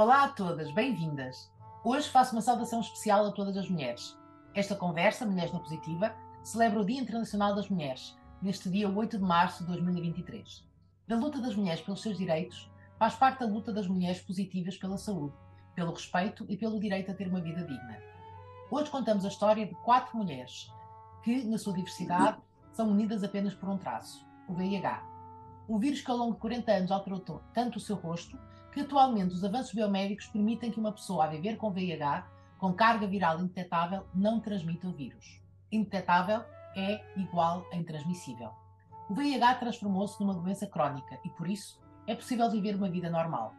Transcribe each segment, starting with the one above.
Olá a todas, bem-vindas. Hoje faço uma saudação especial a todas as mulheres. Esta conversa, Mulheres na Positiva, celebra o Dia Internacional das Mulheres, neste dia 8 de março de 2023. Da luta das mulheres pelos seus direitos, faz parte da luta das mulheres positivas pela saúde, pelo respeito e pelo direito a ter uma vida digna. Hoje contamos a história de quatro mulheres que, na sua diversidade, são unidas apenas por um traço, o VIH. Um vírus que ao longo de 40 anos alterou tanto o seu rosto que atualmente os avanços biomédicos permitem que uma pessoa a viver com VIH, com carga viral indetetável, não transmita o vírus. Indetetável é igual a intransmissível. O VIH transformou-se numa doença crónica e, por isso, é possível viver uma vida normal.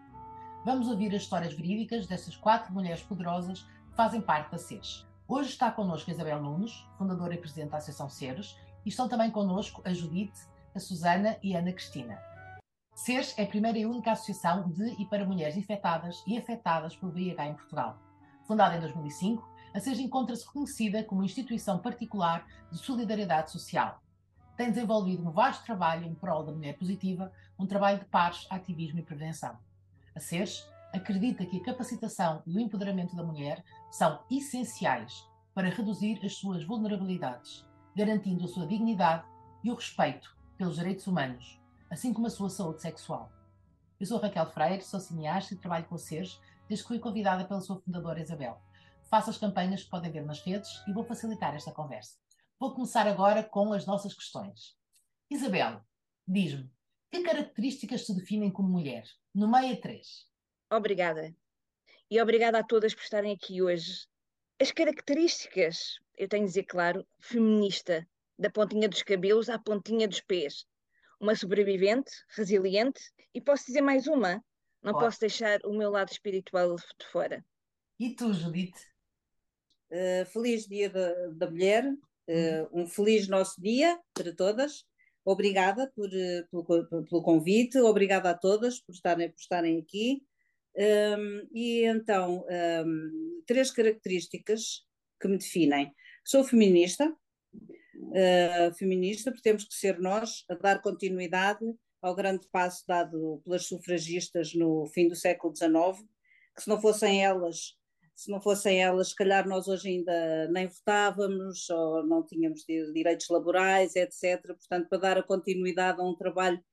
Vamos ouvir as histórias verídicas destas quatro mulheres poderosas que fazem parte da SES. Hoje está connosco a Isabel Nunes, fundadora e presidente da Associação SERES, e estão também connosco a Judite, a Susana e a Ana Cristina. SERS é a primeira e única associação de e para mulheres infectadas e afetadas pelo VIH em Portugal. Fundada em 2005, a SERS encontra-se reconhecida como instituição particular de solidariedade social. Tem desenvolvido um vasto trabalho em prol da mulher positiva, um trabalho de pares, ativismo e prevenção. A SERS acredita que a capacitação e o empoderamento da mulher são essenciais para reduzir as suas vulnerabilidades, garantindo a sua dignidade e o respeito pelos direitos humanos, assim como a sua saúde sexual. Eu sou Raquel Freire, sou cineasta e trabalho com seres desde que fui convidada pela sua fundadora Isabel. Faço as campanhas que podem ver nas redes e vou facilitar esta conversa. Vou começar agora com as nossas questões. Isabel, diz-me, que características te definem como mulher? Nomeia três. Obrigada. E obrigada a todas por estarem aqui hoje. As características, eu tenho de dizer claro, feminista, da pontinha dos cabelos à pontinha dos pés uma sobrevivente, resiliente, e posso dizer mais uma, não posso deixar o meu lado espiritual de fora. E tu, Judite? Uh, feliz Dia da, da Mulher, uh, um feliz nosso dia para todas. Obrigada por, uh, pelo, pelo, convite, obrigada a todas por estarem, por estarem aqui. Um, ehm, e então, um, ehm, três características que me definem. Sou feminista, uh, feminista, porque temos que ser nós a dar continuidade ao grande passo dado pelas sufragistas no fim do século XIX, que se não fossem elas, se não fossem elas, se calhar nós hoje ainda nem votávamos ou não tínhamos direitos laborais, etc. Portanto, para dar a continuidade a um trabalho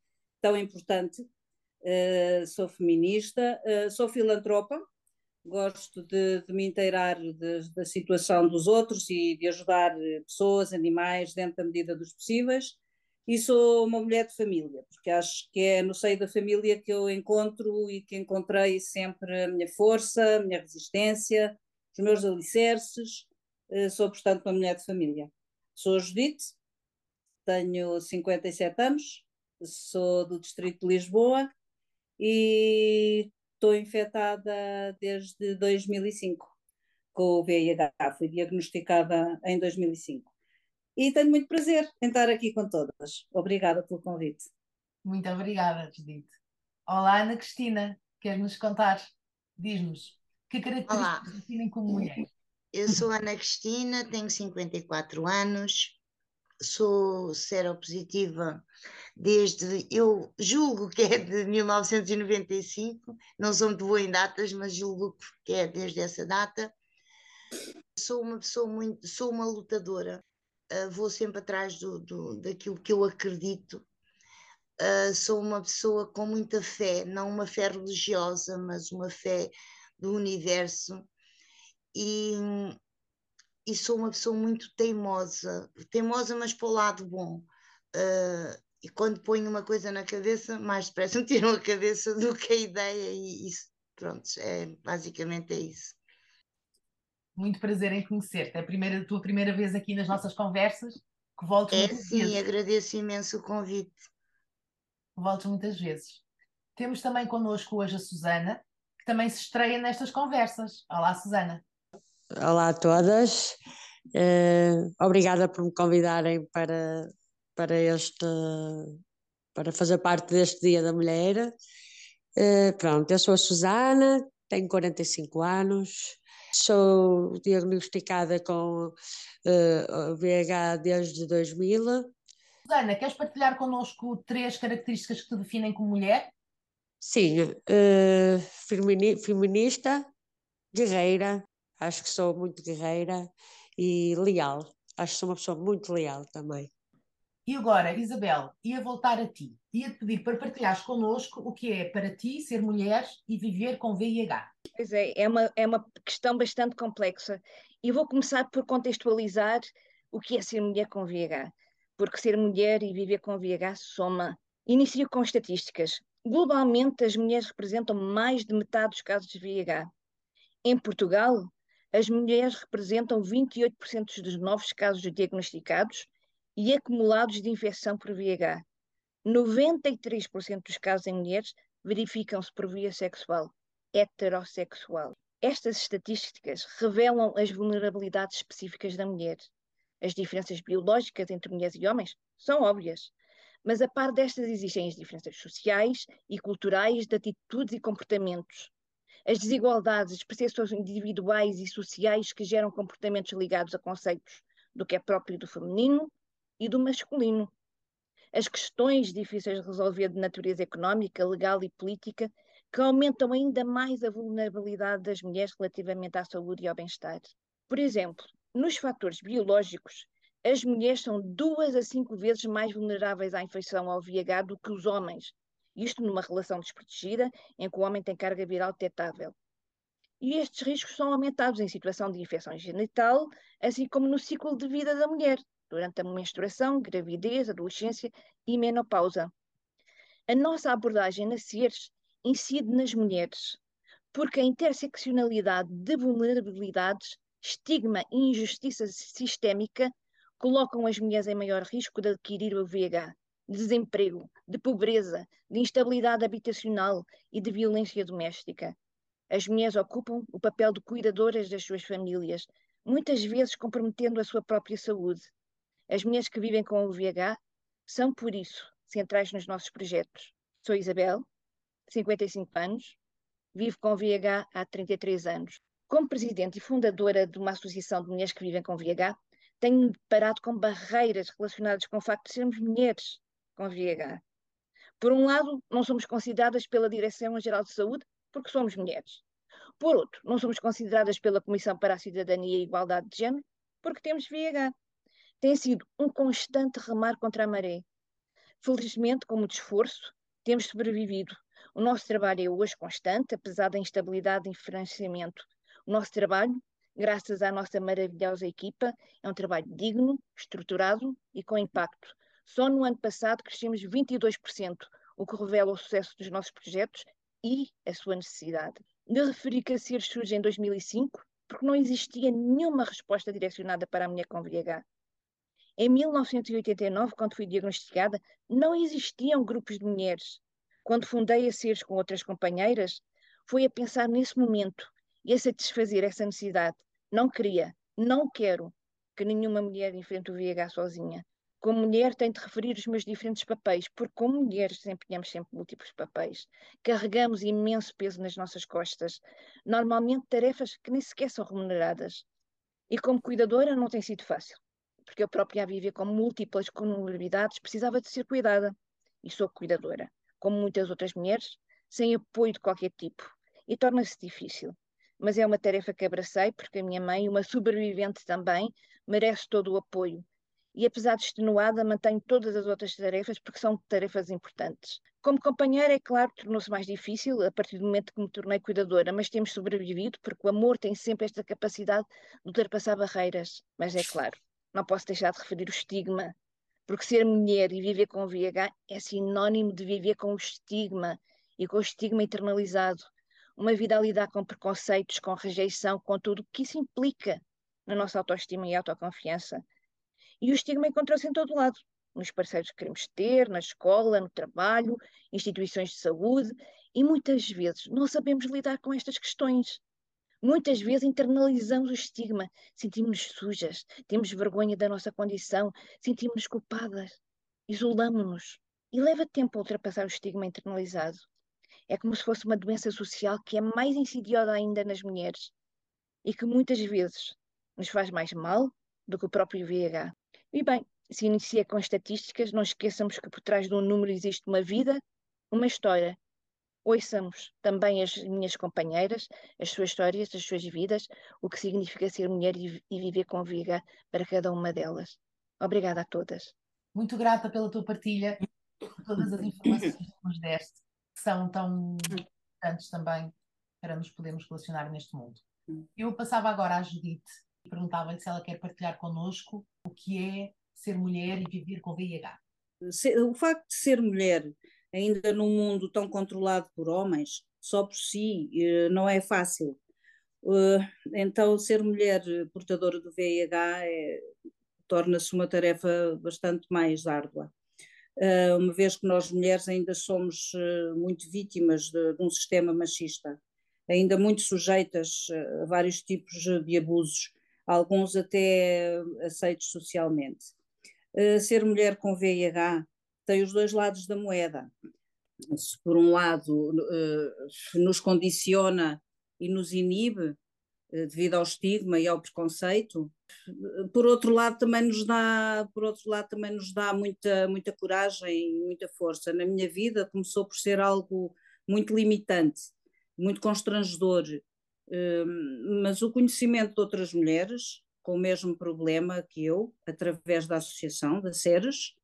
tão importante, uh, sou feminista, uh, sou filantropa, gosto de, de me inteirar da situação dos outros e de ajudar pessoas, animais, dentro da medida dos possíveis. E sou uma mulher de família, porque acho que é no seio da família que eu encontro e que encontrei sempre a minha força, a minha resistência, os meus alicerces. Eh, sou, portanto, uma mulher de família. Sou Judite, tenho 57 anos, sou do Distrito de Lisboa e estou infectada desde 2005 com o VIH, fui diagnosticada em 2005. E tenho muito prazer em estar aqui com todas. Obrigada pelo convite. Muito obrigada, Judite. Olá, Ana Cristina, queres nos contar? Diz-nos, que características definem como mulher? Eu sou Ana Cristina, tenho 54 anos, sou seropositiva desde, eu julgo que é de 1995, não sou muito boa em datas, mas julgo que é desde essa data. Sou uma pessoa muito, sou uma lutadora, uh, vou sempre atrás do, do, daquilo que eu acredito. Uh, sou uma pessoa com muita fé, não uma fé religiosa, mas uma fé do universo. E e sou uma pessoa muito teimosa, teimosa, mas para o lado bom. Uh, e quando ponho uma coisa na cabeça, mais depressa me tiram a cabeça do que a ideia, e isso, pronto, é, basicamente é isso. Muito prazer em conhecer-te. É a primeira, a tua primeira vez aqui nas nossas conversas, que volto é, sim, vezes. agradeço imenso o convite. Volto muitas vezes. Temos também connosco hoje a Susana, que também se estreia nestas conversas. Olá, Susana. Olá a todas, uh, obrigada por me convidarem para, para este para fazer parte deste Dia da Mulher. Uh, pronto, eu sou a Susana, tenho 45 anos, sou diagnosticada com uh, VIH desde 2000. Susana, queres partilhar connosco três características que te definem como mulher? Sim, uh, feminista, guerreira, acho que sou muito guerreira e leal. Acho que sou uma pessoa muito leal também. E agora, Isabel, ia voltar a ti. Ia-te pedir para partilhares connosco o que é para ti ser mulher e viver com VIH. Pois é, é uma, é uma questão bastante complexa. E vou começar por contextualizar o que é ser mulher com VIH. Porque ser mulher e viver com VIH soma. Inicio com estatísticas. Globalmente, as mulheres representam mais de metade dos casos de VIH. Em Portugal, as mulheres representam 28% dos novos casos diagnosticados e acumulados de infecção por VIH. 93% dos casos em mulheres verificam-se por via sexual, heterossexual. Estas estatísticas revelam as vulnerabilidades específicas da mulher. As diferenças biológicas entre mulheres e homens são óbvias, mas a par destas existem as diferenças sociais e culturais de atitudes e comportamentos. As desigualdades, as percepções individuais e sociais que geram comportamentos ligados a conceitos do que é próprio do feminino e do masculino. As questões difíceis de resolver de natureza económica, legal e política, que aumentam ainda mais a vulnerabilidade das mulheres relativamente à saúde e ao bem-estar. Por exemplo, nos fatores biológicos, as mulheres são duas a cinco vezes mais vulneráveis à infecção ao VIH do que os homens, isto numa relação desprotegida em que o homem tem carga viral detectável. E estes riscos são aumentados em situação de infecção genital, assim como no ciclo de vida da mulher, durante a menstruação, gravidez, adolescência e menopausa. A nossa abordagem na CIRS incide nas mulheres, porque a interseccionalidade de vulnerabilidades, estigma e injustiça sistémica colocam as mulheres em maior risco de adquirir o VIH, de desemprego, de pobreza, de instabilidade habitacional e de violência doméstica. As mulheres ocupam o papel de cuidadoras das suas famílias, muitas vezes comprometendo a sua própria saúde. As mulheres que vivem com o VIH são, por isso, centrais nos nossos projetos. Sou Isabel, 55 anos, vivo com VIH há 33 anos. Como presidente e fundadora de uma associação de mulheres que vivem com VIH, tenho-me deparado com barreiras relacionadas com o facto de sermos mulheres com VIH. Por um lado, não somos consideradas pela Direção-Geral de Saúde porque somos mulheres. Por outro, não somos consideradas pela Comissão para a Cidadania e Igualdade de Género porque temos VIH tem sido um constante remar contra a maré. Felizmente, com muito esforço, temos sobrevivido. O nosso trabalho é hoje constante, apesar da instabilidade e financiamento. O nosso trabalho, graças à nossa maravilhosa equipa, é um trabalho digno, estruturado e com impacto. Só no ano passado crescemos 22%, o que revela o sucesso dos nossos projetos e a sua necessidade. De referir que a CIR surge em 2005 porque não existia nenhuma resposta direcionada para a mulher com VIH. Em 1989, quando fui diagnosticada, não existiam grupos de mulheres. Quando fundei a SERS com outras companheiras, foi a pensar nesse momento e a satisfazer essa necessidade. Não queria, não quero que nenhuma mulher enfrente o VIH sozinha. Como mulher, tenho de referir os meus diferentes papéis, porque como mulheres desempenhamos sempre múltiplos papéis. Carregamos imenso peso nas nossas costas, normalmente tarefas que nem sequer são remuneradas. E como cuidadora não tem sido fácil porque eu própria a viver com múltiplas comorbidades, precisava de ser cuidada. E sou cuidadora, como muitas outras mulheres, sem apoio de qualquer tipo. E torna-se difícil. Mas é uma tarefa que abracei, porque a minha mãe, uma sobrevivente também, merece todo o apoio. E apesar de extenuada, mantenho todas as outras tarefas, porque são tarefas importantes. Como companheira, é claro, tornou-se mais difícil a partir do momento que me tornei cuidadora, mas temos sobrevivido porque o amor tem sempre esta capacidade de ultrapassar barreiras. Mas é claro, não posso deixar de referir o estigma, porque ser mulher e viver com VIH é sinónimo de viver com o estigma e com o estigma internalizado. Uma vida a lidar com preconceitos, com rejeição, com tudo o que isso implica na nossa autoestima e autoconfiança. E o estigma encontrou-se em todo lado, nos parceiros que queremos ter, na escola, no trabalho, instituições de saúde, e muitas vezes não sabemos lidar com estas questões. Muitas vezes internalizamos o estigma, sentimos-nos sujas, temos vergonha da nossa condição, sentimos-nos culpadas, isolamos-nos. E leva tempo a ultrapassar o estigma internalizado. É como se fosse uma doença social que é mais insidiosa ainda nas mulheres e que muitas vezes nos faz mais mal do que o próprio VIH. E bem, se inicia com estatísticas, não esqueçamos que por trás de um número existe uma vida, uma história Ouçamos também as minhas companheiras, as suas histórias, as suas vidas, o que significa ser mulher e, viver com viga para cada uma delas. Obrigada a todas. Muito grata pela tua partilha, por todas as informações que nos deste, que são tão importantes também para nos podermos relacionar neste mundo. Eu passava agora à Judite perguntava-lhe se ela quer partilhar connosco o que é ser mulher e viver com VIH. O facto de ser mulher, ainda num mundo tão controlado por homens, só por si eh, não é fácil. Eh, então, ser mulher portadora do VIH é, torna-se uma tarefa bastante mais árdua. Eh, uma vez que nós mulheres ainda somos muito vítimas de, de um sistema machista, ainda muito sujeitas a vários tipos de abusos, alguns até aceitos socialmente. Eh, ser mulher com VIH tem os dois lados da moeda. Se por um lado uh, nos condiciona e nos inibe uh, devido ao estigma e ao preconceito, por outro lado também nos dá, por outro lado também nos dá muita muita coragem e muita força. Na minha vida começou por ser algo muito limitante, muito constrangedor, mas o conhecimento de outras mulheres com o mesmo problema que eu, através da associação da SERES,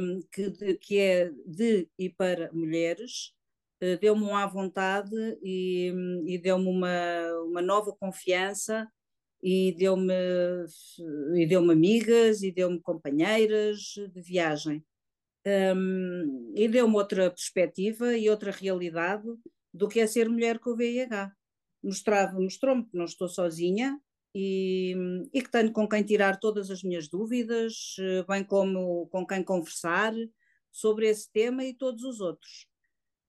hum, que, que é de e para mulheres, eh, deu-me uma à vontade e, e deu-me uma, uma nova confiança e deu-me e deu-me amigas e deu-me companheiras de viagem. Um, e deu-me outra perspectiva e outra realidade do que é ser mulher com o VIH mostrava mostrou-me que não estou sozinha e, e, que tenho com quem tirar todas as minhas dúvidas, eh, bem como com quem conversar sobre esse tema e todos os outros.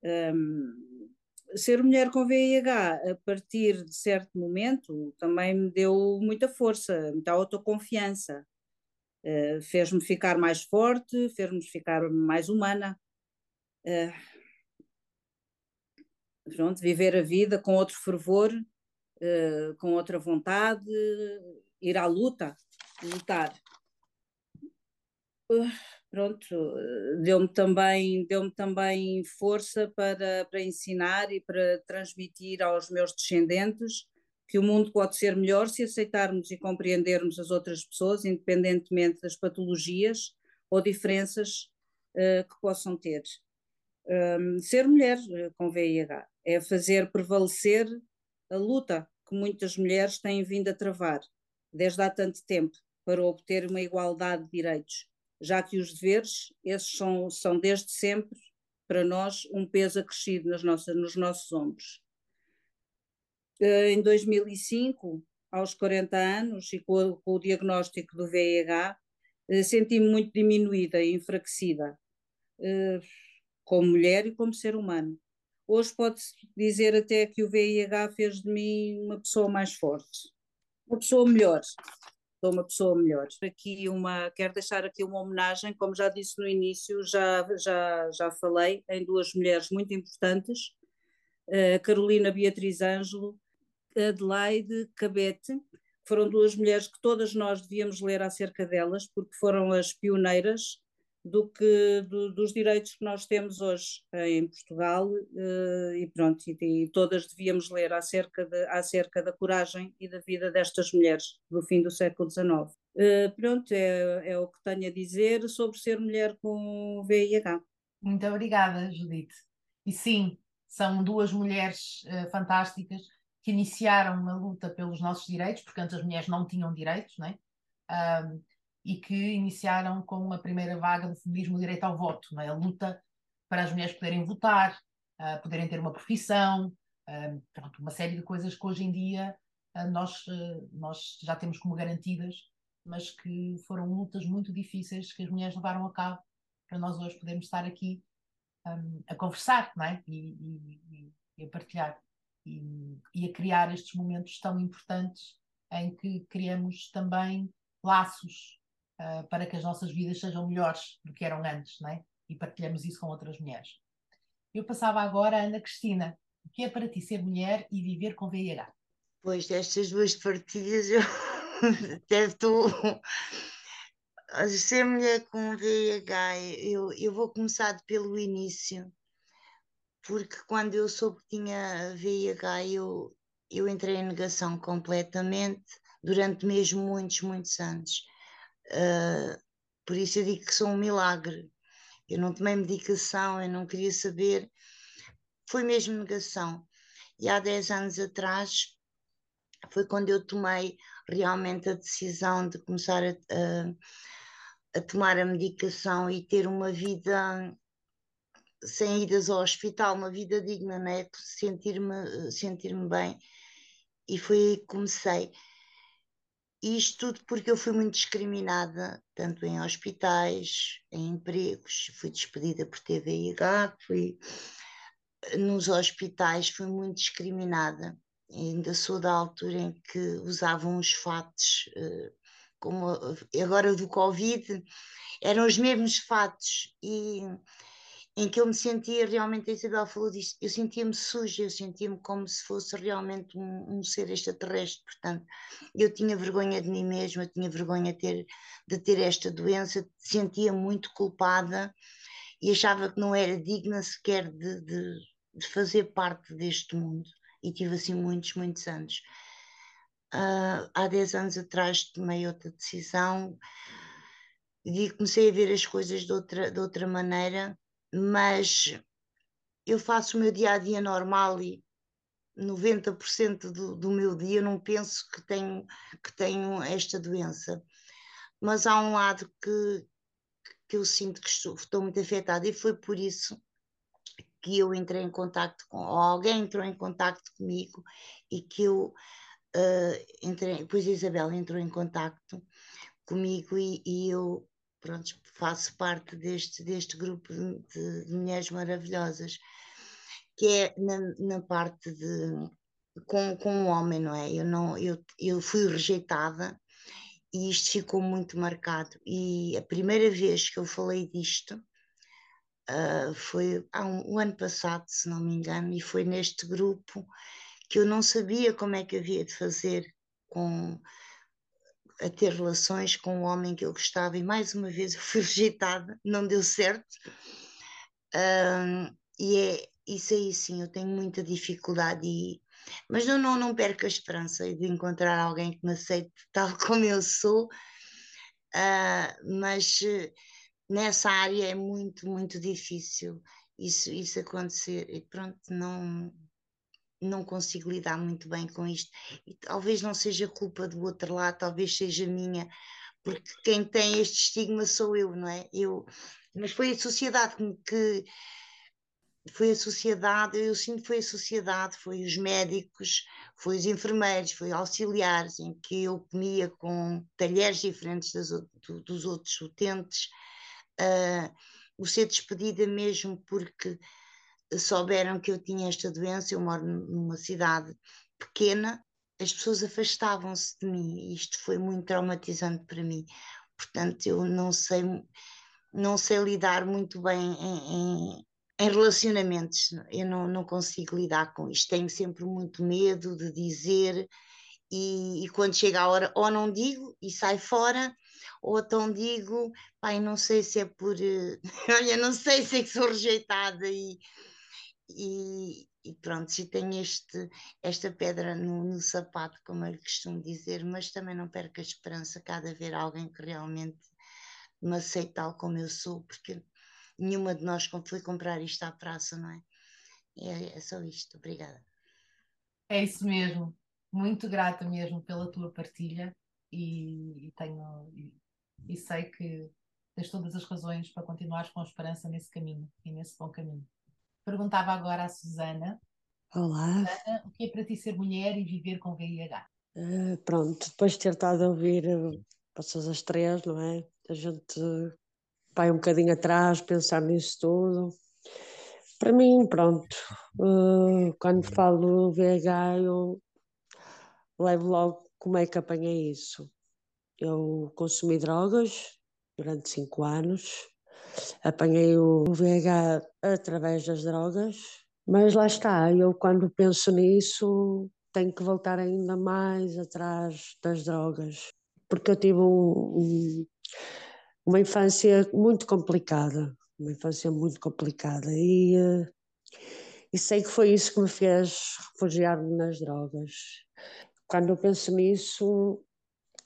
Um, ser mulher com VIH a partir de certo momento também me deu muita força, muita autoconfiança. Uh, fez-me ficar mais forte, fez-me ficar mais humana. Uh, pronto, viver a vida com outro fervor uh, com outra vontade, ir à luta, lutar. Uh, pronto, deu-me também, deu também força para, para ensinar e para transmitir aos meus descendentes que o mundo pode ser melhor se aceitarmos e compreendermos as outras pessoas, independentemente das patologias ou diferenças uh, que possam ter. Um, ser mulher com VIH é fazer prevalecer a luta que muitas mulheres têm vindo a travar, desde há tanto tempo, para obter uma igualdade de direitos, já que os deveres, esses são, são desde sempre, para nós, um peso acrescido nas nossas, nos nossos ombros. Eh, em 2005, aos 40 anos, e com, com o diagnóstico do VIH, eh, senti-me muito diminuída e enfraquecida, eh, como mulher e como ser humano. Hoje pode-se dizer até que o VIH fez de mim uma pessoa mais forte, uma pessoa melhor. Sou uma pessoa melhor. Aqui uma, quero deixar aqui uma homenagem, como já disse no início, já, já, já falei em duas mulheres muito importantes, a Carolina Beatriz Ângelo, Adelaide Cabete, foram duas mulheres que todas nós devíamos ler acerca delas, porque foram as pioneiras do que do, dos direitos que nós temos hoje em Portugal uh, e pronto, e, e, todas devíamos ler acerca, de, acerca da coragem e da vida destas mulheres do fim do século XIX. Eh, pronto, é, é o que tenho a dizer sobre ser mulher com VIH. Muito obrigada, Judite. E sim, são duas mulheres fantásticas que iniciaram uma luta pelos nossos direitos, porque antes as mulheres não tinham direitos, né? Uh, e que iniciaram com uma primeira vaga do feminismo direito ao voto, é? a luta para as mulheres poderem votar, uh, poderem ter uma profissão, uh, pronto, uma série de coisas que hoje em dia uh, nós, nós já temos como garantidas, mas que foram lutas muito difíceis que as mulheres levaram a cabo para nós hoje podermos estar aqui um, a conversar não é? e, e, e a partilhar e, e a criar estes momentos tão importantes em que criamos também laços uh, para que as nossas vidas sejam melhores do que eram antes, não é? E partilhamos isso com outras mulheres. Eu passava agora a Ana Cristina. O que é para ti ser mulher e viver com VIH? Pois, destas duas partilhas, eu deve tu. Ser mulher com VIH, eu, eu vou começar pelo início. porque quando eu soube que tinha VIH, eu, eu entrei em negação completamente, durante mesmo muitos, muitos anos. Uh, por isso eu digo que sou um milagre. Eu não tomei medicação, eu não queria saber. Foi mesmo negação. E há 10 anos atrás foi quando eu tomei realmente a decisão de começar a, a, a tomar a medicação e ter uma vida sem idas ao hospital, uma vida digna, né? sentir-me sentir bem. E foi aí que comecei. Isto tudo porque eu fui muito discriminada, tanto em hospitais, em empregos, fui despedida por TVIH, fui nos hospitais, fui muito discriminada. Ainda sou da altura em que usavam os fatos, eh, como agora do Covid, eram os mesmos fatos e em que eu me sentia realmente, a Isabel falou disto, eu sentia-me suja, eu sentia-me como se fosse realmente um, um, ser extraterrestre, portanto, eu tinha vergonha de mim mesma, eu tinha vergonha de ter, de ter esta doença, sentia muito culpada e achava que não era digna sequer de, de, de fazer parte deste mundo, e tive assim muitos, muitos anos. Uh, há 10 anos atrás tomei outra decisão e comecei a ver as coisas de outra, de outra maneira mas eu faço o meu dia a dia normal e 90% do, do meu dia não penso que tenho, que tenho esta doença. Mas há um lado que, que eu sinto que estou, estou muito afetada e foi por isso que eu entrei em contato com, ou alguém entrou em contato comigo e que eu uh, entrei, depois a Isabel entrou em contato comigo e, e eu pronto, faço parte deste, deste grupo de, de mulheres maravilhosas, que é na, na parte de com, com o homem, não é? Eu, não, eu, eu fui rejeitada e isto ficou muito marcado. E a primeira vez que eu falei disto uh, foi há um, um, ano passado, se não me engano, e foi neste grupo que eu não sabia como é que havia de fazer com a ter relações com um homem que eu gostava e mais uma vez eu fui rejeitada, não deu certo. Um, e é isso aí sim, eu tenho muita dificuldade e mas não, não, não perco a esperança de encontrar alguém que me aceite tal como eu sou, uh, mas uh, nessa área é muito, muito difícil isso, isso acontecer e pronto, não, não consigo lidar muito bem com isto. E talvez não seja culpa do outro lado, talvez seja minha, porque quem tem este estigma sou eu, não é? Eu, mas foi a sociedade que foi a sociedade, eu sinto que foi a sociedade, foi os médicos, foi os enfermeiros, foi auxiliares, em que eu comia com talheres diferentes das, dos outros utentes, uh, o ser despedida mesmo porque souberam que eu tinha esta doença, eu moro numa cidade pequena, as pessoas afastavam-se de mim isto foi muito traumatizante para mim. Portanto, eu não sei, não sei lidar muito bem em, em, em relacionamentos, eu não, não consigo lidar com isto. Tenho sempre muito medo de dizer e, e, quando chega a hora, ou não digo e sai fora, ou então digo, pai, não sei se é por. Olha, não sei se é que sou rejeitada e e, e pronto, se tenho este, esta pedra no, no, sapato, como eu costumo dizer, mas também não perco a esperança cada ver alguém que realmente me aceite tal como eu sou, porque nenhuma de nós foi comprar isto à praça, não é? É, é só isto, obrigada. É isso mesmo, muito grata mesmo pela tua partilha e, e tenho e, e sei que tens todas as razões para continuares com esperança nesse caminho e nesse bom caminho. Perguntava agora à Susana. Olá. Susana, o que é para ti ser mulher e viver com VIH? Uh, eh, pronto, depois de ter estado a ouvir uh, passas as três, não é? A gente vai um bocadinho atrás, pensar nisso tudo. Para mim, pronto, uh, quando falo VIH, eu levo logo como é que apanhei isso. Eu consumi drogas durante cinco anos, apanhei o VH através das drogas, mas lá está, eu quando penso nisso tenho que voltar ainda mais atrás das drogas, porque eu tive um, um, uma infância muito complicada, uma infância muito complicada e, e sei que foi isso que me fez refugiar-me nas drogas. Quando eu penso nisso,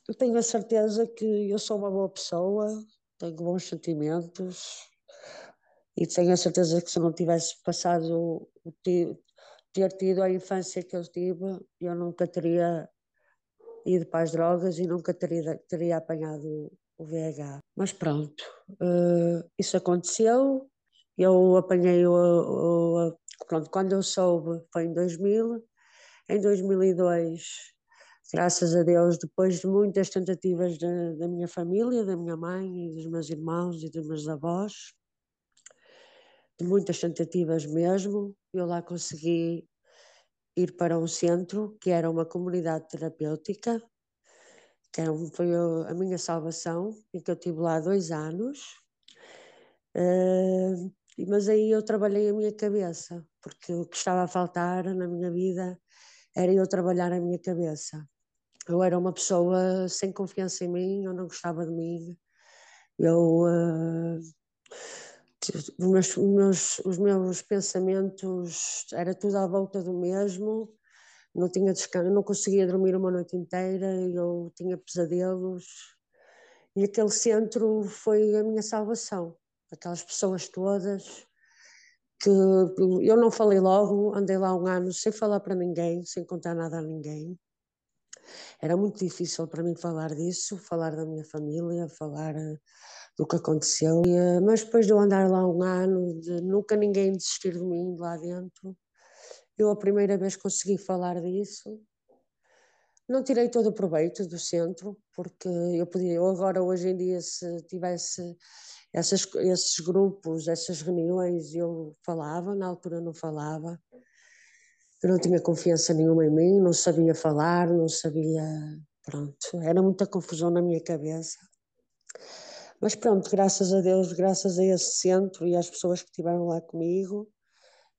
eu tenho a certeza que eu sou uma boa pessoa, tenho bons sentimentos e tenho a certeza que se não tivesse passado, ter tido a infância que eu tive, eu nunca teria ido para as drogas e nunca teria, teria apanhado o VH. Mas pronto, uh, isso aconteceu, eu apanhei o, o, pronto, quando eu soube foi em 2000, em 2002, graças a Deus, depois de muitas tentativas da, da minha família, da minha mãe e dos meus irmãos e dos meus avós, de muitas tentativas mesmo, eu lá consegui ir para um centro que era uma comunidade terapêutica, que foi a minha salvação, e que eu tive lá dois anos. Uh, mas aí eu trabalhei a minha cabeça, porque o que estava a faltar na minha vida era eu trabalhar a minha cabeça. Eu era uma pessoa sem confiança em mim, eu não gostava de mim, eu uh, os meus, meus, os meus pensamentos era tudo à volta do mesmo, não tinha descanso, não conseguia dormir uma noite inteira, eu tinha pesadelos. E aquele centro foi a minha salvação, aquelas pessoas todas que eu não falei logo, andei lá um ano sem falar para ninguém, sem contar nada a ninguém. Era muito difícil para mim falar disso, falar da minha família, falar do que aconteceu. Eh, mas depois de eu andar lá um ano, de nunca ninguém desistir de mim lá dentro, eu a primeira vez consegui falar disso. Não tirei todo o proveito do centro, porque eu podia, eu agora hoje em dia, se tivesse essas, esses grupos, essas reuniões, eu falava, na altura não falava. Eu não tinha confiança nenhuma em mim, não sabia falar, não sabia. Pronto, era muita confusão na minha cabeça. Mas pronto, graças a Deus, graças a esse centro e às pessoas que estiveram lá comigo,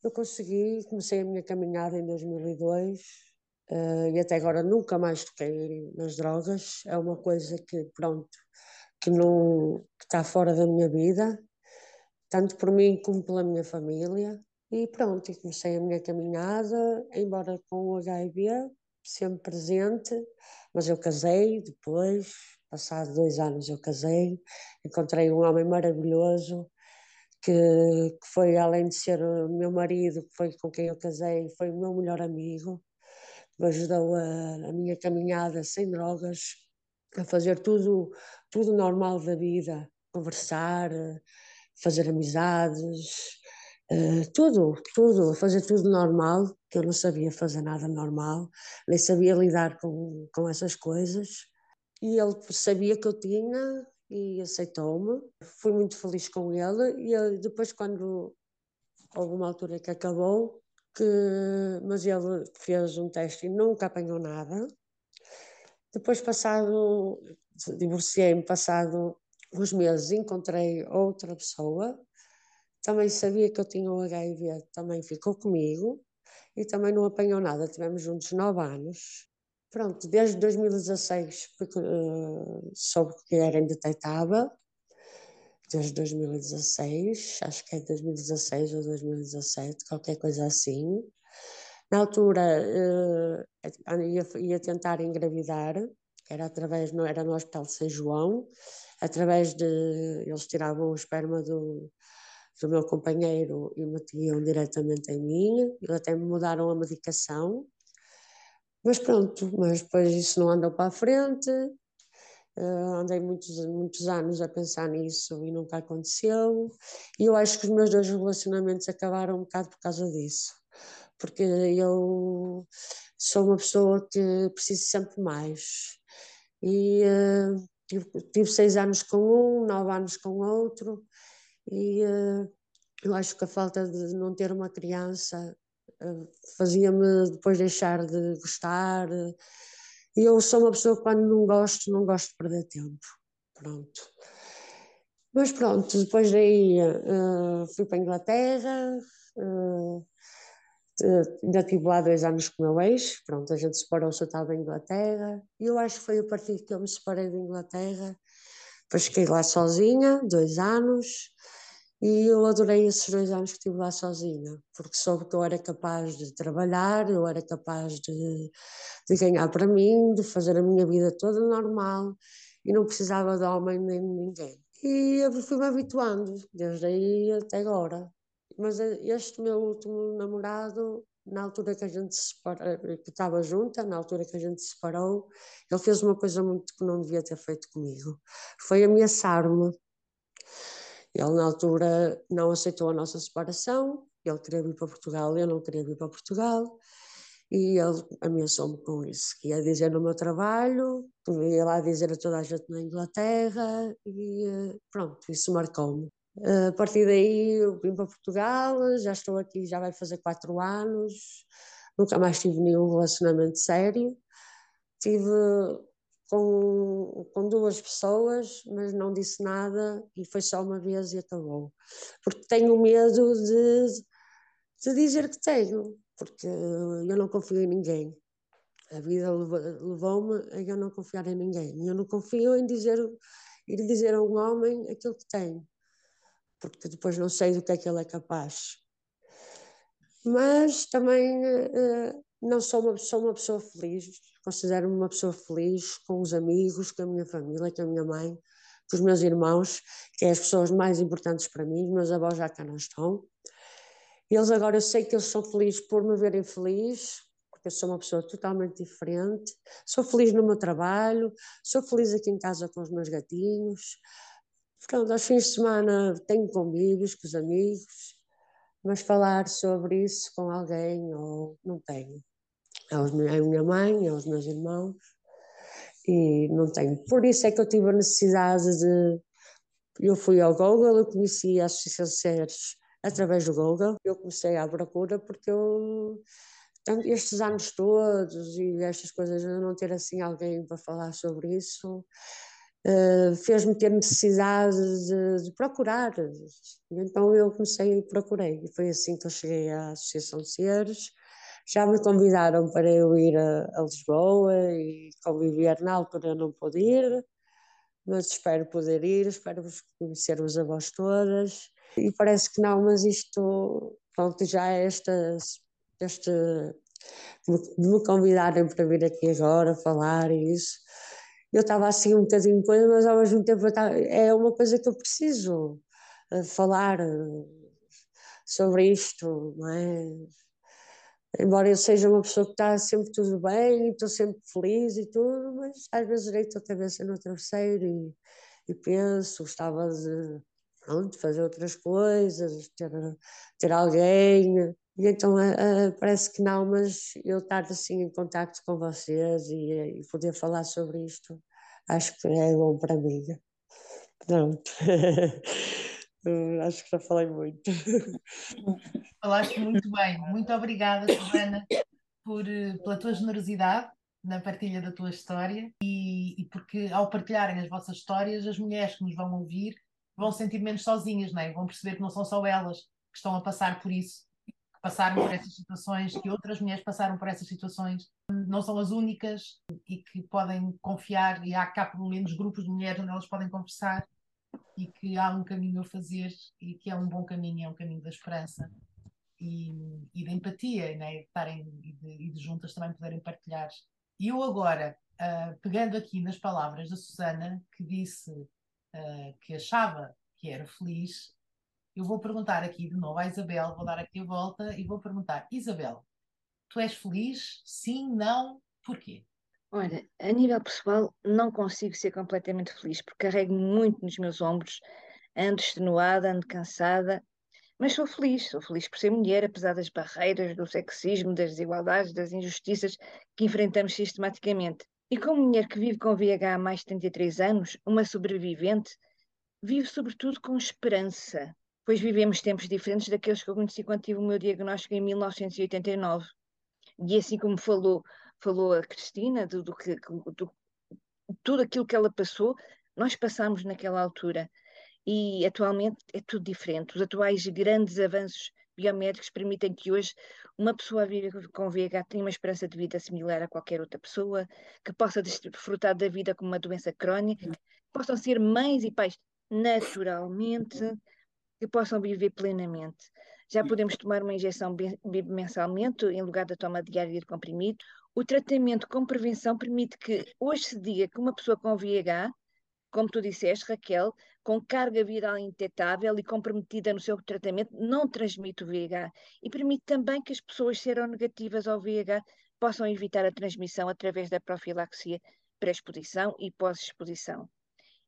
eu consegui, comecei a minha caminhada em 2002 uh, eh, e até agora nunca mais toquei nas drogas. É uma coisa que, pronto, que não que está fora da minha vida, tanto por mim como pela minha família. E pronto, e comecei a minha caminhada, embora com o HIV sempre presente, mas eu casei depois, Passado dois anos eu casei, encontrei um homem maravilhoso que, que foi, além de ser o meu marido, que foi com quem eu casei, foi o meu melhor amigo, me ajudou a, a minha caminhada sem drogas, a fazer tudo, tudo normal da vida, conversar, fazer amizades, uh, tudo, tudo, fazer tudo normal, que eu não sabia fazer nada normal, nem sabia lidar com, com essas coisas e ele sabia que eu tinha e aceitou-me. Fui muito feliz com ele e depois quando houve uma altura que acabou, que, mas ele fez um teste e nunca apanhou nada. Depois passado, divorciei-me, passado uns meses, encontrei outra pessoa, também sabia que eu tinha o HIV, também ficou comigo e também não apanhou nada. Tivemos juntos nove anos Pronto, desde 2016 porque, uh, soube que era indetetável, desde 2016, acho que é 2016 ou 2017, qualquer coisa assim. Na altura uh, ia, ia, tentar engravidar, era através, não era no Hospital de São João, através de, eles tiravam o esperma do, do meu companheiro e metiam diretamente em mim, e até me mudaram a medicação, mas pronto, mas depois isso não andou para a frente, uh, andei muitos, muitos anos a pensar nisso e nunca aconteceu, e eu acho que os meus dois relacionamentos acabaram um bocado por causa disso, porque eu sou uma pessoa que preciso sempre mais, e uh, tive, tive, seis anos com um, nove anos com outro, e uh, eu acho que a falta de não ter uma criança fazia-me depois deixar de gostar. E eu sou uma pessoa que quando não gosto, não gosto de perder tempo. Pronto. Mas pronto, depois daí uh, fui para a Inglaterra, uh, ainda estive lá dois anos com o meu ex, pronto, a gente separou-se, eu estava em Inglaterra, e eu acho que foi a partir que eu me separei da Inglaterra, depois fiquei lá sozinha, dois anos, E eu adorei esses dois anos que estive lá sozinha, porque soube que eu era capaz de trabalhar, eu era capaz de, de ganhar para mim, de fazer a minha vida toda normal e não precisava de homem nem de ninguém. E eu fui-me habituando, desde aí até agora. Mas este meu último namorado, na altura que a gente se separou, que estava junta, na altura que a gente se separou, ele fez uma coisa muito que não devia ter feito comigo. Foi ameaçar-me. Ele, na altura, não aceitou a nossa separação, ele queria vir para Portugal, eu não queria vir para Portugal, e ele ameaçou-me com isso, que ia dizer no meu trabalho, ia lá dizer a toda a gente na Inglaterra, e eh, pronto, isso marcou-me. Eh, a partir daí eu vim para Portugal, já estou aqui, já vai fazer quatro anos, nunca mais tive nenhum relacionamento sério. Tive com, com duas pessoas, mas não disse nada e foi só uma vez e acabou. Porque tenho medo de, de dizer que tenho, porque eu não confio em ninguém. A vida levou-me a eu não confiar em ninguém. Eu não confio em dizer, ir dizer a um homem aquilo que tenho, porque depois não sei do que é que ele é capaz. Mas também uh, não sou uma, sou uma pessoa feliz, considero-me uma pessoa feliz com os amigos, com a minha família, com a minha mãe, com os meus irmãos, que é as pessoas mais importantes para mim, meus avós já cá não estão. Eles agora, eu sei que eles são felizes por me verem feliz, porque eu sou uma pessoa totalmente diferente. Sou feliz no meu trabalho, sou feliz aqui em casa com os meus gatinhos. Pronto, aos fins de semana tenho convívios com os amigos, mas falar sobre isso com alguém, ou não tenho aos, à minha mãe, aos meus irmãos, e não tenho. Por isso é que eu tive a necessidade de. Eu fui ao Google, eu conheci a Associação de Seres através do Google, eu comecei à procura porque eu. Estes anos todos e estas coisas, eu não ter assim alguém para falar sobre isso, Uh, fez-me ter necessidade de, de, procurar. Então eu comecei e procurei. E foi assim que eu cheguei à Associação de Seres. Já me convidaram para eu ir a, a Lisboa e conviver. Na altura eu não pude ir, mas espero poder ir, espero conhecer os avós todas. E parece que não, mas isto, pronto, já é esta, de me convidarem para vir aqui agora falar e isso. Eu estava assim um bocadinho coisa, mas ao mesmo tempo estava, é uma coisa que eu preciso uh, falar uh, sobre isto, não é? embora eu seja uma pessoa que está sempre tudo bem, estou sempre feliz e tudo, mas às vezes deito a cabeça no travesseiro e, e penso, gostava de pronto, fazer outras coisas, ter, ter alguém. E então uh, parece que não, mas eu estar assim em contato com vocês e, e poder falar sobre isto, acho que é bom para mim. Pronto. acho que já falei muito. Falaste muito bem. Muito obrigada, Susana, por, eh, pela tua generosidade na partilha da tua história e, e, porque ao partilharem as vossas histórias, as mulheres que nos vão ouvir vão sentir menos sozinhas, não é? vão perceber que não são só elas que estão a passar por isso, passaram por essas situações, que outras mulheres passaram por essas situações, não são as únicas e que podem confiar, e há cá pelo menos grupos de mulheres onde elas podem conversar e que há um caminho a fazer e que é um bom caminho, é um caminho da esperança e, e da empatia, né? de estarem e de, e de, juntas também poderem partilhar. E eu agora, uh, pegando aqui nas palavras da Susana, que disse uh, que achava que era feliz, eu vou perguntar aqui de novo à Isabel, vou dar aqui a volta e vou perguntar: Isabel, tu és feliz? Sim, não, porquê? Olha, a nível pessoal, não consigo ser completamente feliz, porque carrego muito nos meus ombros, ando extenuada, ando cansada, mas sou feliz, sou feliz por ser mulher, apesar das barreiras, do sexismo, das desigualdades, das injustiças que enfrentamos sistematicamente. E como mulher que vive com VIH há mais de 33 anos, uma sobrevivente, vivo sobretudo com esperança, pois vivemos tempos diferentes daqueles que eu conheci quando tive o meu diagnóstico em 1989. E assim como falou falou a Cristina, do, do, do, tudo aquilo que ela passou, nós passamos naquela altura. E atualmente é tudo diferente. Os atuais grandes avanços biomédicos permitem que hoje uma pessoa viva com VIH tenha uma esperança de vida similar a qualquer outra pessoa, que possa desfrutar da vida como uma doença crónica, que possam ser mães e pais naturalmente, que possam viver plenamente. Já podemos tomar uma injeção mensalmente em lugar da toma diária de comprimido. O tratamento com prevenção permite que hoje se diga que uma pessoa com VIH, como tu disseste, Raquel, com carga viral indetetável e comprometida no seu tratamento, não transmite o VIH. E permite também que as pessoas seronegativas ao VIH possam evitar a transmissão através da profilaxia pré-exposição e pós-exposição.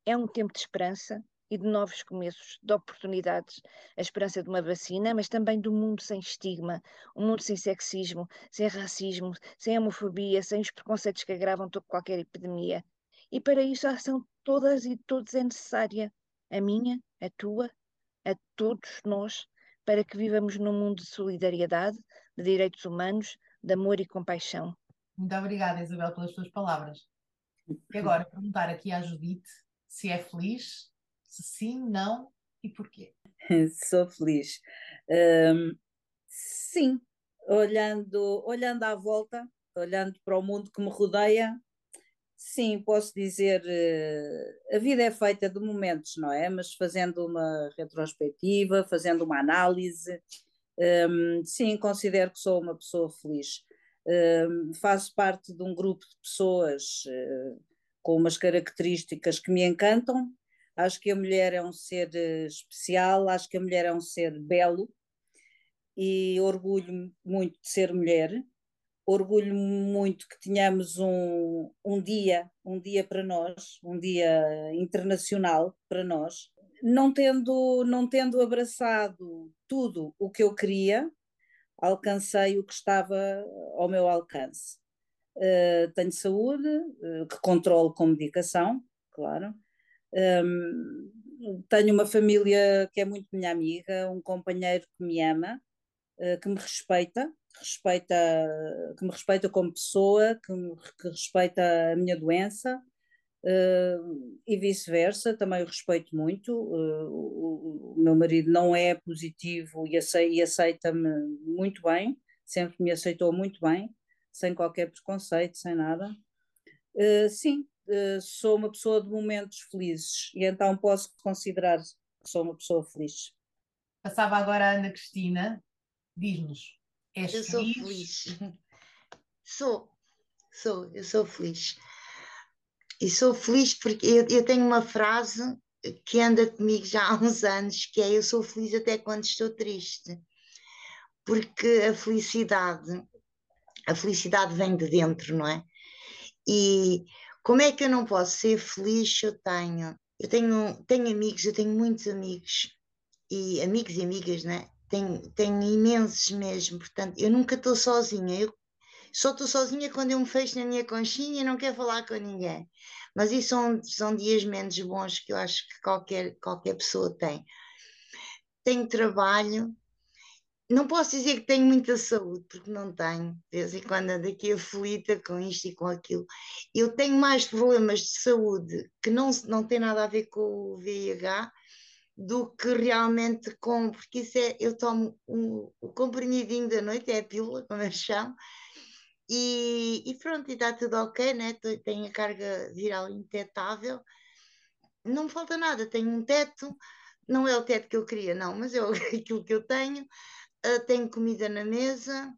É um tempo de esperança e de novos começos, de oportunidades, a esperança de uma vacina, mas também do mundo sem estigma, um mundo sem sexismo, sem racismo, sem homofobia, sem os preconceitos que agravam qualquer epidemia. E para isso a ação todas e todos é necessária, a minha, a tua, a todos nós, para que vivamos num mundo de solidariedade, de direitos humanos, de amor e compaixão. Muito obrigada, Isabel, pelas tuas palavras. E agora perguntar aqui à Judite se é feliz, sim, não e porquê. Sou feliz. Um, sim, olhando, olhando à volta, olhando para o mundo que me rodeia, sim, posso dizer, uh, a vida é feita de momentos, não é? Mas fazendo uma retrospectiva, fazendo uma análise, um, sim, considero que sou uma pessoa feliz. Uh, faço parte de um grupo de pessoas uh, com umas características que me encantam. Acho que a mulher é um ser uh, especial, acho que a mulher é um ser belo e orgulho muito de ser mulher. Orgulho muito que tenhamos um, um dia, um dia para nós, um dia internacional para nós. Não tendo, não tendo abraçado tudo o que eu queria, alcancei o que estava ao meu alcance. Uh, tenho saúde, uh, que controlo com medicação, claro. Um, tenho uma família que é muito minha amiga, um companheiro que me ama, uh, que me respeita, respeita, que me respeita como pessoa, que, me, que respeita a minha doença, Uh, e vice-versa, também o respeito muito. Uh, o, meu marido não é positivo e, aceita-me muito bem, sempre me aceitou muito bem, sem qualquer preconceito, sem nada. Sim, sou uma pessoa de momentos felizes e então posso considerar que sou uma pessoa feliz. Passava agora a Ana Cristina, diz-nos, és eu feliz? sou feliz. Sou, sou, eu sou feliz. E sou feliz porque eu, eu tenho uma frase que anda comigo já há uns anos, que é eu sou feliz até quando estou triste. Porque a felicidade, a felicidade vem de dentro, não é? E como é que eu não posso ser feliz se eu tenho? Eu tenho, tenho amigos, eu tenho muitos amigos, e amigos e amigas, né? Tenho, tenho imensos mesmo, portanto, eu nunca estou sozinha. Eu só estou sozinha quando eu me fecho na minha conchinha e não quero falar com ninguém. Mas isso são, são dias menos bons que eu acho que qualquer, qualquer pessoa tem. Tenho trabalho, não posso dizer que tenho muita saúde, porque não tenho. De vez em quando ando aqui aflita com isto e com aquilo. Eu tenho mais problemas de saúde que não, não tem nada a ver com o VIH do que realmente com, porque isso é, eu tomo um, o comprimidinho da noite, é a pílula, como eu chamo, e, e pronto, e está tudo ok, né? Tenho a carga viral indetetável, não me falta nada, tenho um teto, não é o teto que eu queria, não, mas é aquilo que eu tenho, uh, tenho comida na mesa,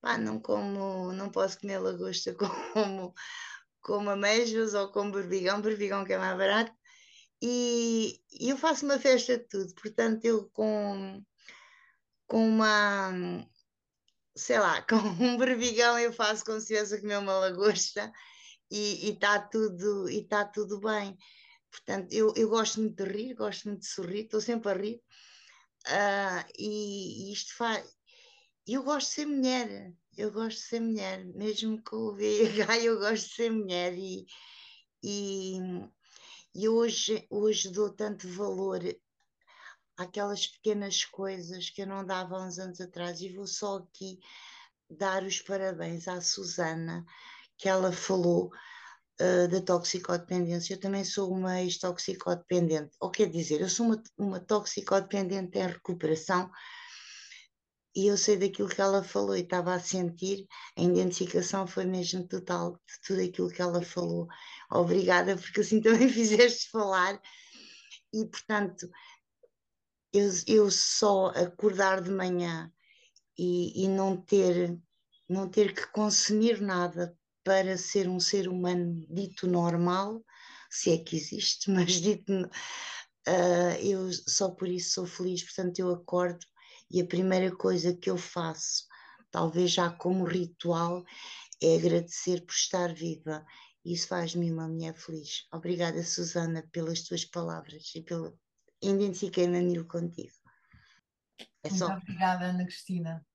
pá, não como, não posso comer lagosta como, como amêijoas ou como berbigão, berbigão que é mais barato, e, eu faço uma festa de tudo, portanto eu com, com uma sei lá, com um berbigão eu faço como se a comer uma lagosta e está tudo, tá tudo bem. Portanto, eu, eu gosto muito de rir, gosto muito de sorrir, estou sempre a rir. Uh, e, isto faz. Eu gosto de ser mulher, eu gosto de ser mulher, mesmo com o VIH, eu gosto de ser mulher. E, e, e hoje, hoje dou tanto valor aquelas pequenas coisas que eu não dava há uns anos atrás e vou só aqui dar os parabéns à Susana que ela falou uh, da toxicodependência. Eu também sou uma ex-toxicodependente, ou quer dizer, eu sou uma, uma toxicodependente em recuperação e eu sei daquilo que ela falou e estava a sentir, a identificação foi mesmo total de tudo aquilo que ela falou. Obrigada, porque assim também fizeste falar. E, portanto, eu, eu só acordar de manhã e, e não ter não ter que consumir nada para ser um ser humano dito normal, se é que existe, mas dito uh, eu só por isso sou feliz, portanto eu acordo e a primeira coisa que eu faço, talvez já como ritual, é agradecer por estar viva. Isso faz-me uma mulher feliz. Obrigada, Susana, pelas tuas palavras e pelo. Identifiquei-me mil contigo. É Muito só... obrigada, Ana Cristina.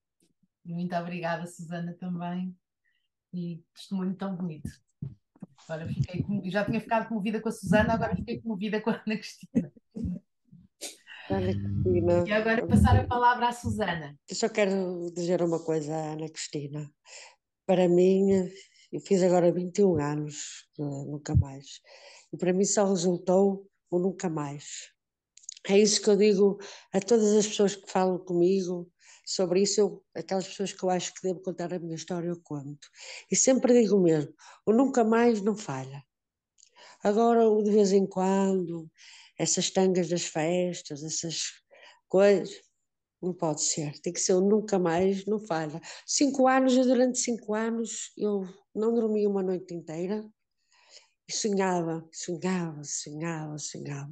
Muito obrigada, Susana, também. E testemunho tão bonito. Agora fiquei com... já tinha ficado comovida com a Susana, agora fiquei comovida com a Ana Cristina. Ana Cristina. E agora passar a palavra à Susana. Eu só quero dizer uma coisa à Ana Cristina. Para mim, eu fiz agora 21 anos, nunca mais. E para mim só resultou o nunca mais. É isso que eu digo a todas as pessoas que falam comigo sobre isso, eu, aquelas pessoas que eu acho que devo contar a minha história, eu conto. E sempre digo o mesmo: o nunca mais não falha. Agora, o de vez em quando, essas tangas das festas, essas coisas, não pode ser. Tem que ser o nunca mais, não falha. Cinco anos, eu durante cinco anos, eu não dormi uma noite inteira e sonhava, sonhava, sonhava, sonhava.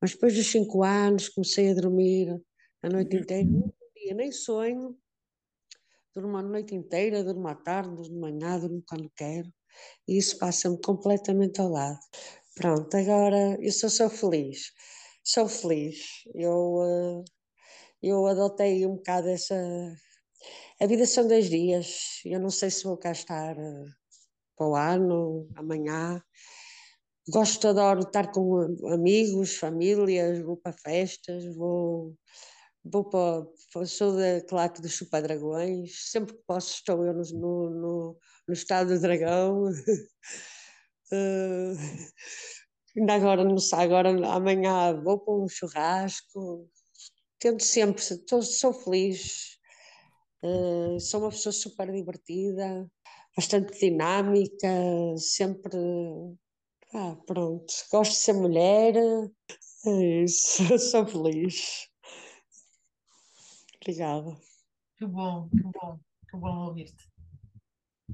Mas depois dos cinco anos comecei a dormir a noite inteira, dia nem sonho, durmo a noite inteira, durmo à tarde, durmo de manhã, durmo quando quero, e isso passa-me completamente ao lado. Pronto, agora eu sou feliz, sou feliz. Eu, eh, eu adotei um bocado essa. A vida são dois dias, eu não sei se vou cá estar eh, para o ano, amanhã. Gosto, adoro estar com amigos, famílias, vou para festas, vou vou para, sou da claque dos chupa-dragões, sempre que posso estou eu no, no, no estado do dragão. uh, ainda agora, não sei, agora amanhã vou para um churrasco, tento sempre, sou feliz, uh, sou uma pessoa super divertida, bastante dinâmica, sempre, ah, pronto, gosto de ser mulher, é isso, sou feliz. Obrigada. Que bom, que bom, que bom ouvir-te.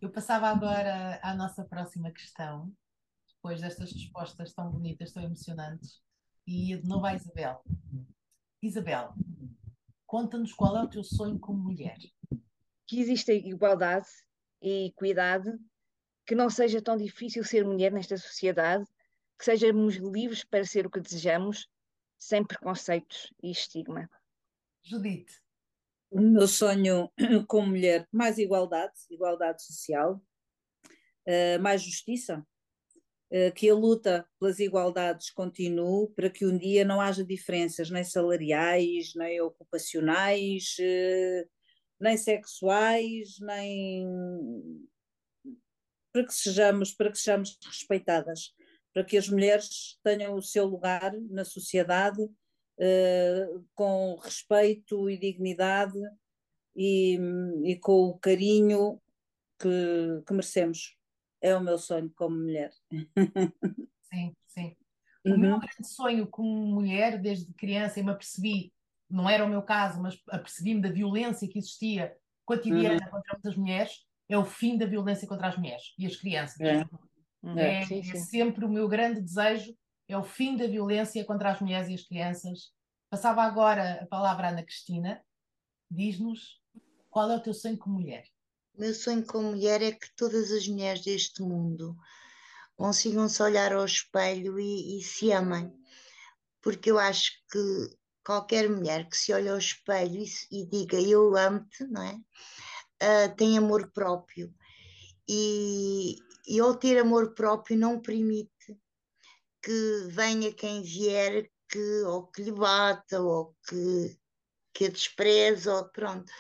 Eu passava agora à nossa próxima questão, depois destas respostas tão bonitas, tão emocionantes, e ia de novo à Isabel. Isabel, conta-nos qual é o teu sonho como mulher. Que exista igualdade e equidade, que não seja tão difícil ser mulher nesta sociedade, que sejamos livres para ser o que desejamos, sem preconceitos e estigma. Judite o meu sonho como mulher, mais igualdade, igualdade social, uh, mais justiça, uh, que a luta pelas igualdades continue para que um dia não haja diferenças nem salariais, nem ocupacionais, uh, nem sexuais, nem para que sejamos, para que sejamos respeitadas, para que as mulheres tenham o seu lugar na sociedade uh, com respeito e dignidade e, e com o carinho que, que, merecemos. É o meu sonho como mulher. Sim, sim. O uhum. meu grande sonho como mulher, desde criança, e me apercebi, não era o meu caso, mas apercebi-me da violência que existia cotidiana uhum. contra as mulheres, é o fim da violência contra as mulheres e as crianças. É, é, é, sim, sim. é sempre o meu grande desejo é o fim da violência contra as mulheres e as crianças. Passava agora a palavra à Ana Cristina. Diz-nos qual é o teu sonho como mulher. Meu sonho como mulher é que todas as mulheres deste mundo consigam se olhar ao espelho e, e se amem. Porque eu acho que qualquer mulher que se olhe ao espelho e, e diga eu amo-te, não é? Uh, tem amor próprio. E, e ao ter amor próprio não permite que venha quem vier que, ou que lhe bata, ou que, que a ou pronto.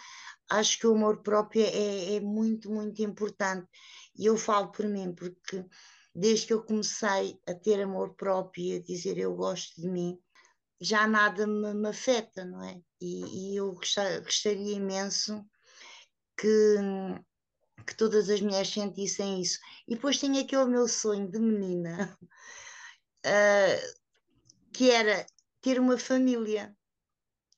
Acho que o amor próprio é, é muito, muito importante. E eu falo por mim, porque desde que eu comecei a ter amor próprio e a dizer eu gosto de mim, já nada me, me afeta, não é? E, e eu gostar, gostaria imenso que, que todas as mulheres sentissem isso. E depois tinha aquele meu sonho de menina, uh, que era ter uma família.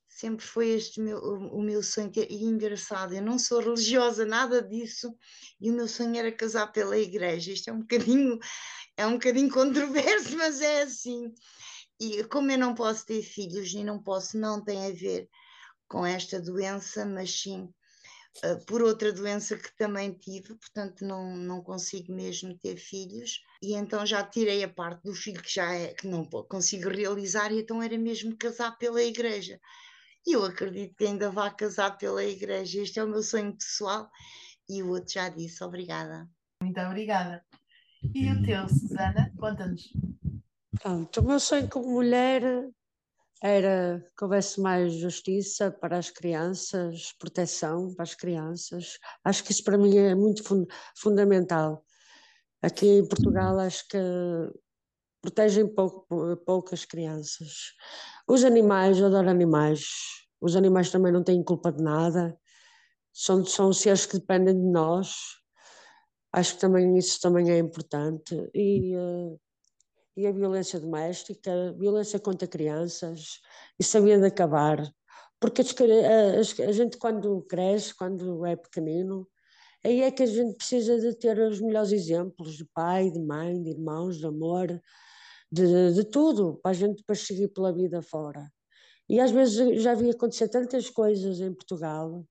sempre foi este meu, o, o meu sonho. E engraçado, eu não sou religiosa, nada disso, e o meu sonho era casar pela igreja. Isto é um bocadinho, é um bocadinho controverso, mas é assim. E como eu não posso ter filhos e não posso, não tem a ver com esta doença, mas sim uh, por outra doença que também tive, portanto não, não consigo mesmo ter filhos. E então já tirei a parte do filho que já é, que não consigo realizar, e então era mesmo casar pela igreja. E eu acredito que ainda vá casar pela igreja. Este é o meu sonho pessoal. E o outro já disse, obrigada. Muito obrigada. E o teu, Susana? Conta-nos. Pronto, o meu sonho como mulher era que houvesse mais justiça para as crianças, proteção para as crianças. Acho que isso para mim é muito fund fundamental. Aqui em Portugal acho que protegem pouco, poucas crianças. Os animais, eu adoro animais. Os animais também não têm culpa de nada. São, são seres que dependem de nós. Acho que também isso também é importante. E uh, e a violência doméstica, violência contra crianças, havia de acabar. Porque a, gente, quando cresce, quando é pequenino, aí é que a gente precisa de ter os melhores exemplos de pai, de mãe, de irmãos, de amor, de, de tudo, para a gente depois seguir pela vida fora. E às vezes já vi acontecer tantas coisas em Portugal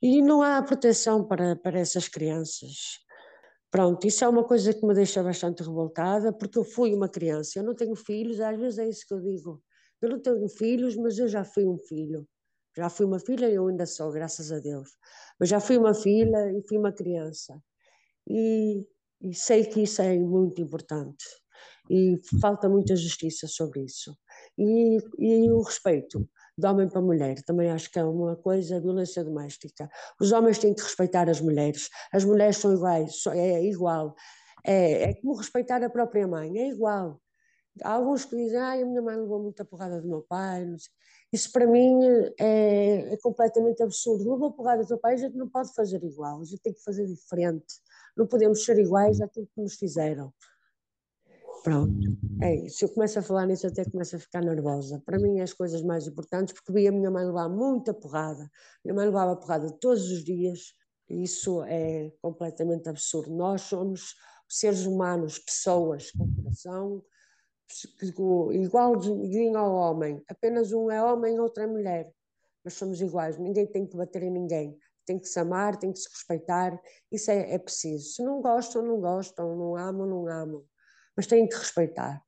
e não há proteção para, para essas crianças. Pronto, isso é uma coisa que me deixa bastante revoltada, porque eu fui uma criança, eu não tenho filhos, às vezes é isso que eu digo. Eu não tenho filhos, mas eu já fui um filho. Já fui uma filha e eu ainda sou, graças a Deus. Mas já fui uma filha e fui uma criança. E, e sei que isso é muito importante. E falta muita justiça sobre isso. E, e o respeito de homem para mulher. Também acho que é uma coisa, a violência doméstica. Os homens têm que respeitar as mulheres. As mulheres são iguais, é igual. É, é como respeitar a própria mãe, é igual. Há alguns que dizem, ah, a minha mãe levou muita porrada do meu pai. Isso para mim é, é, completamente absurdo. Levou porrada do teu pai, a gente não pode fazer igual, a gente tem que fazer diferente. Não podemos ser iguais àquilo que nos fizeram. Pronto, é isso. Eu começo a falar nisso até começo a ficar nervosa. Para mim, é as coisas mais importantes, porque vi a minha mãe levar muita porrada. Minha mãe levava porrada todos os dias. E isso é completamente absurdo. Nós somos seres humanos, pessoas com coração, igualzinho ao homem. Apenas um é homem outro é mulher. Mas somos iguais. Ninguém tem que bater em ninguém. Tem que se amar, tem que se respeitar. Isso é, é preciso. Se não gostam, não gostam. Não amam, não amam mas têm que respeitar.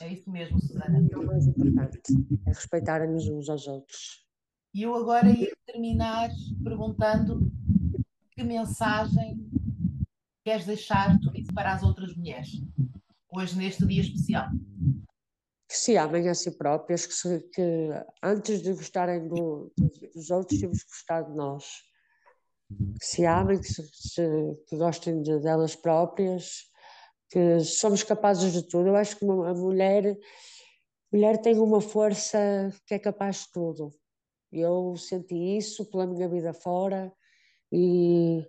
É isso mesmo, Susana. É o mais importante, é respeitarem-nos uns aos outros. E eu agora ia terminar perguntando que mensagem queres deixar para as outras mulheres, hoje neste dia especial? Que se amem a si próprias, que, se, que antes de gostarem do, dos outros, temos que gostar de nós. Que se amem, que, se, que gostem de, delas próprias que somos capazes de tudo. Eu acho que a mulher, mulher tem uma força que é capaz de tudo. Eu senti isso pela minha vida fora e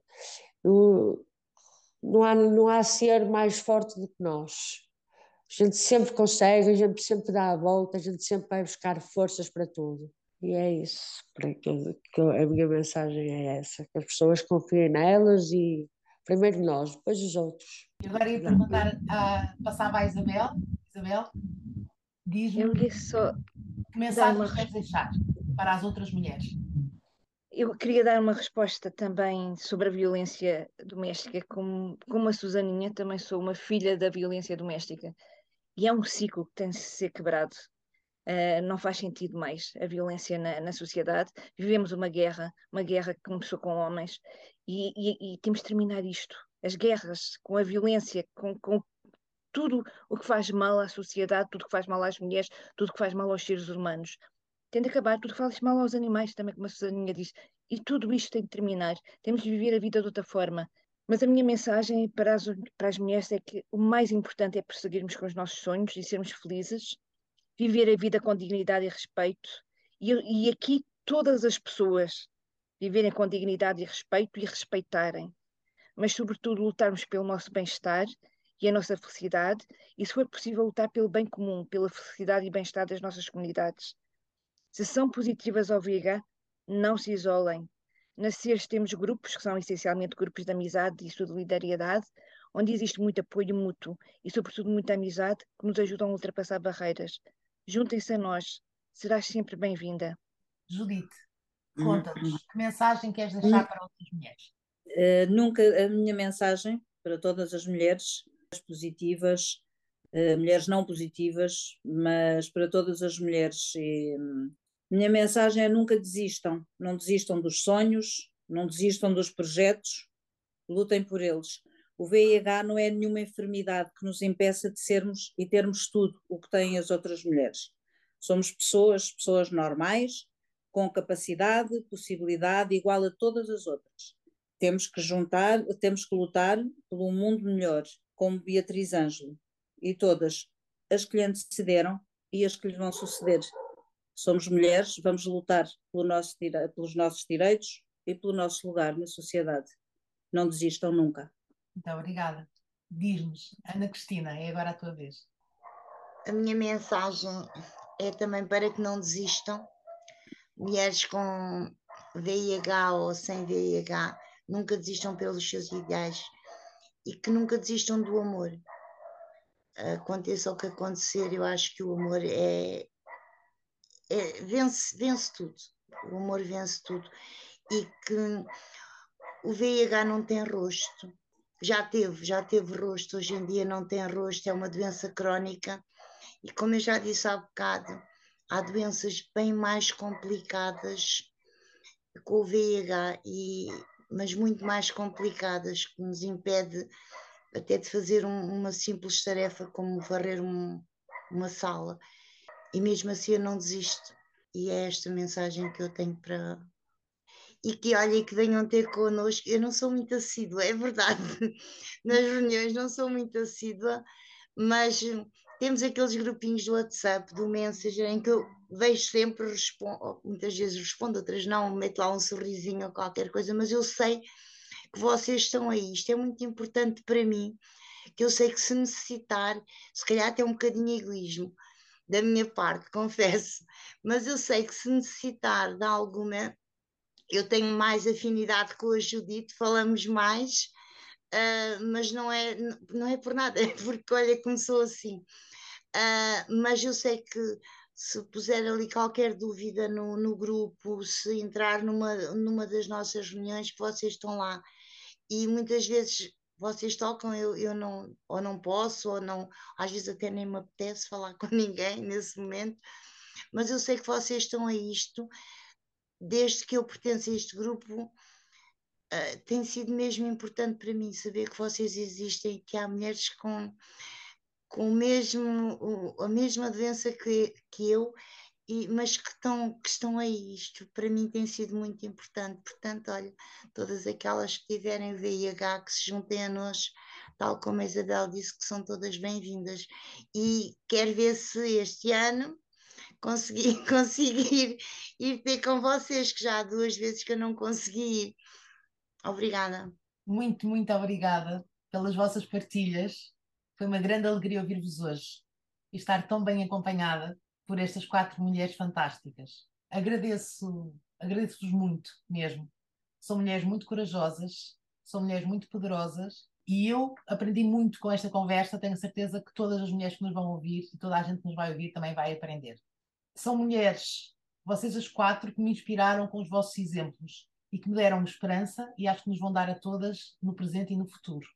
eu, não há, não há ser mais forte do que nós. A gente sempre consegue, a gente sempre dá a volta, a gente sempre vai buscar forças para tudo. E é isso, que a minha mensagem é essa, que as pessoas confiem nelas e primeiro nós, depois os outros. E agora ia perguntar, uh, passava à Isabel. Isabel, diz-me só que mensagem uma... queres deixar para as outras mulheres? Eu queria dar uma resposta também sobre a violência doméstica. Como, como a Susaninha, também sou uma filha da violência doméstica. E é um ciclo que tem de ser quebrado. Uh, não faz sentido mais a violência na, na, sociedade. Vivemos uma guerra, uma guerra que começou com homens, e, e, e temos de terminar isto as guerras, com a violência, com, com tudo o que faz mal à sociedade, tudo o que faz mal às mulheres, tudo o que faz mal aos seres humanos. Tem de acabar tudo o que faz mal aos animais, também como a Susaninha disse. E tudo isto tem de terminar. Temos de viver a vida de outra forma. Mas a minha mensagem para as, para as mulheres é que o mais importante é prosseguirmos com os nossos sonhos e sermos felizes, viver a vida com dignidade e respeito. E, e aqui todas as pessoas viverem com dignidade e respeito e respeitarem mas sobretudo lutarmos pelo nosso bem-estar e a nossa felicidade, e se for possível lutar pelo bem comum, pela felicidade e bem-estar das nossas comunidades. Se são positivas ao VIH, não se isolem. Na CES temos grupos, que são essencialmente grupos de amizade e solidariedade, onde existe muito apoio mútuo e, sobretudo, muita amizade que nos ajudam a ultrapassar barreiras. Juntem-se a nós, serás sempre bem-vinda. Judite, conta-nos, que mensagem queres deixar para outras mulheres? Uh, nunca, a minha mensagem para todas as mulheres positivas, uh, mulheres não positivas, mas para todas as mulheres. E, um, minha mensagem é nunca desistam, não desistam dos sonhos, não desistam dos projetos, lutem por eles. O VIH não é nenhuma enfermidade que nos impeça de sermos e termos tudo o que têm as outras mulheres. Somos pessoas, pessoas normais, com capacidade, possibilidade igual a todas as outras. Temos que juntar, temos que lutar um mundo melhor, como Beatriz Ângelo e todas as que lhe antecederam e as que lhe vão suceder. Somos mulheres, vamos lutar pelo nosso, pelos nossos direitos e pelo nosso lugar na sociedade. Não desistam nunca. Muito obrigada. Diz-nos, Ana Cristina, é agora a tua vez. A minha mensagem é também para que não desistam. Mulheres com VIH ou sem VIH, nunca desistam pelos seus ideais e que nunca desistam do amor. Aconteça o que acontecer, eu acho que o amor é, é, vence, vence tudo. O amor vence tudo. E que o VIH não tem rosto. Já teve, já teve rosto, hoje em dia não tem rosto, é uma doença crónica. E como eu já disse há bocado, há doenças bem mais complicadas com o VIH, e, mas muito mais complicadas, que nos impede até de fazer um, uma simples tarefa como varrer um, uma sala e mesmo assim eu não desisto. E é esta mensagem que eu tenho para. E que olhem que venham ter connosco. Eu não sou muito assídua, é verdade. Nas reuniões não sou muito assídua, mas temos aqueles grupinhos do WhatsApp, do Messenger, em que eu vejo sempre, respondo, muitas vezes respondo, outras não, meto lá um sorrisinho ou qualquer coisa, mas eu sei que vocês estão aí. Isto é muito importante para mim, que eu sei que se necessitar, se calhar até um bocadinho egoísmo, da minha parte, confesso, mas eu sei que se necessitar de alguma, eu tenho mais afinidade com a Judite, falamos mais, uh, mas não é, não é por nada, é porque olha, começou assim. Uh, mas eu sei que se puser ali qualquer dúvida no, no grupo, se entrar numa, numa das nossas reuniões, que vocês estão lá. E muitas vezes vocês tocam, eu, eu não, ou não posso, ou não, às vezes até nem me apetece falar com ninguém nesse momento, mas eu sei que vocês estão a isto, desde que eu pertenço a este grupo, uh, tem sido mesmo importante para mim saber que vocês existem e que há mulheres com, com o mesmo, a mesma doença que, que eu e, mas que estão, que estão aí. Isto para mim tem sido muito importante. Portanto, olha, todas aquelas que tiverem VIH, que se juntem a nós, tal como a Isabel disse, que são todas bem-vindas. E quero ver se este ano consegui, conseguir ir ter com vocês, que já há duas vezes que eu não consegui. Obrigada. Muito, muito obrigada pelas vossas partilhas. Foi uma grande alegria ouvir-vos hoje e estar tão bem acompanhada por estas quatro mulheres fantásticas. Agradeço, agradeço-vos muito mesmo. São mulheres muito corajosas, são mulheres muito poderosas e eu aprendi muito com esta conversa. Tenho certeza que todas as mulheres que nos vão ouvir e toda a gente que nos vai ouvir também vai aprender. São mulheres, vocês as quatro, que me inspiraram com os vossos exemplos e que me deram esperança e acho que nos vão dar a todas no presente e no futuro.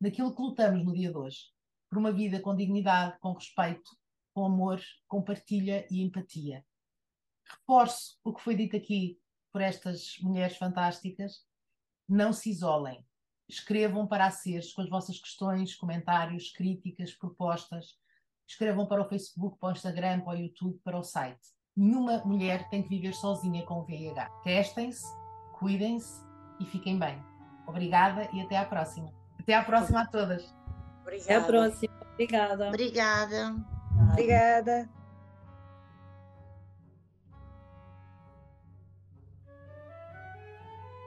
Daquilo que lutamos no dia de hoje. Por uma vida com dignidade, com respeito, com amor, com partilha e empatia. Reforço o que foi dito aqui por estas mulheres fantásticas. Não se isolem. Escrevam para a com as vossas questões, comentários, críticas, propostas. Escrevam para o Facebook, para o Instagram, para o YouTube, para o site. Nenhuma mulher tem que viver sozinha com o VIH. Testem-se, cuidem-se e fiquem bem. Obrigada e até à próxima. Até à próxima a todas. Obrigada. Até à próxima. Obrigada. Obrigada. Obrigada.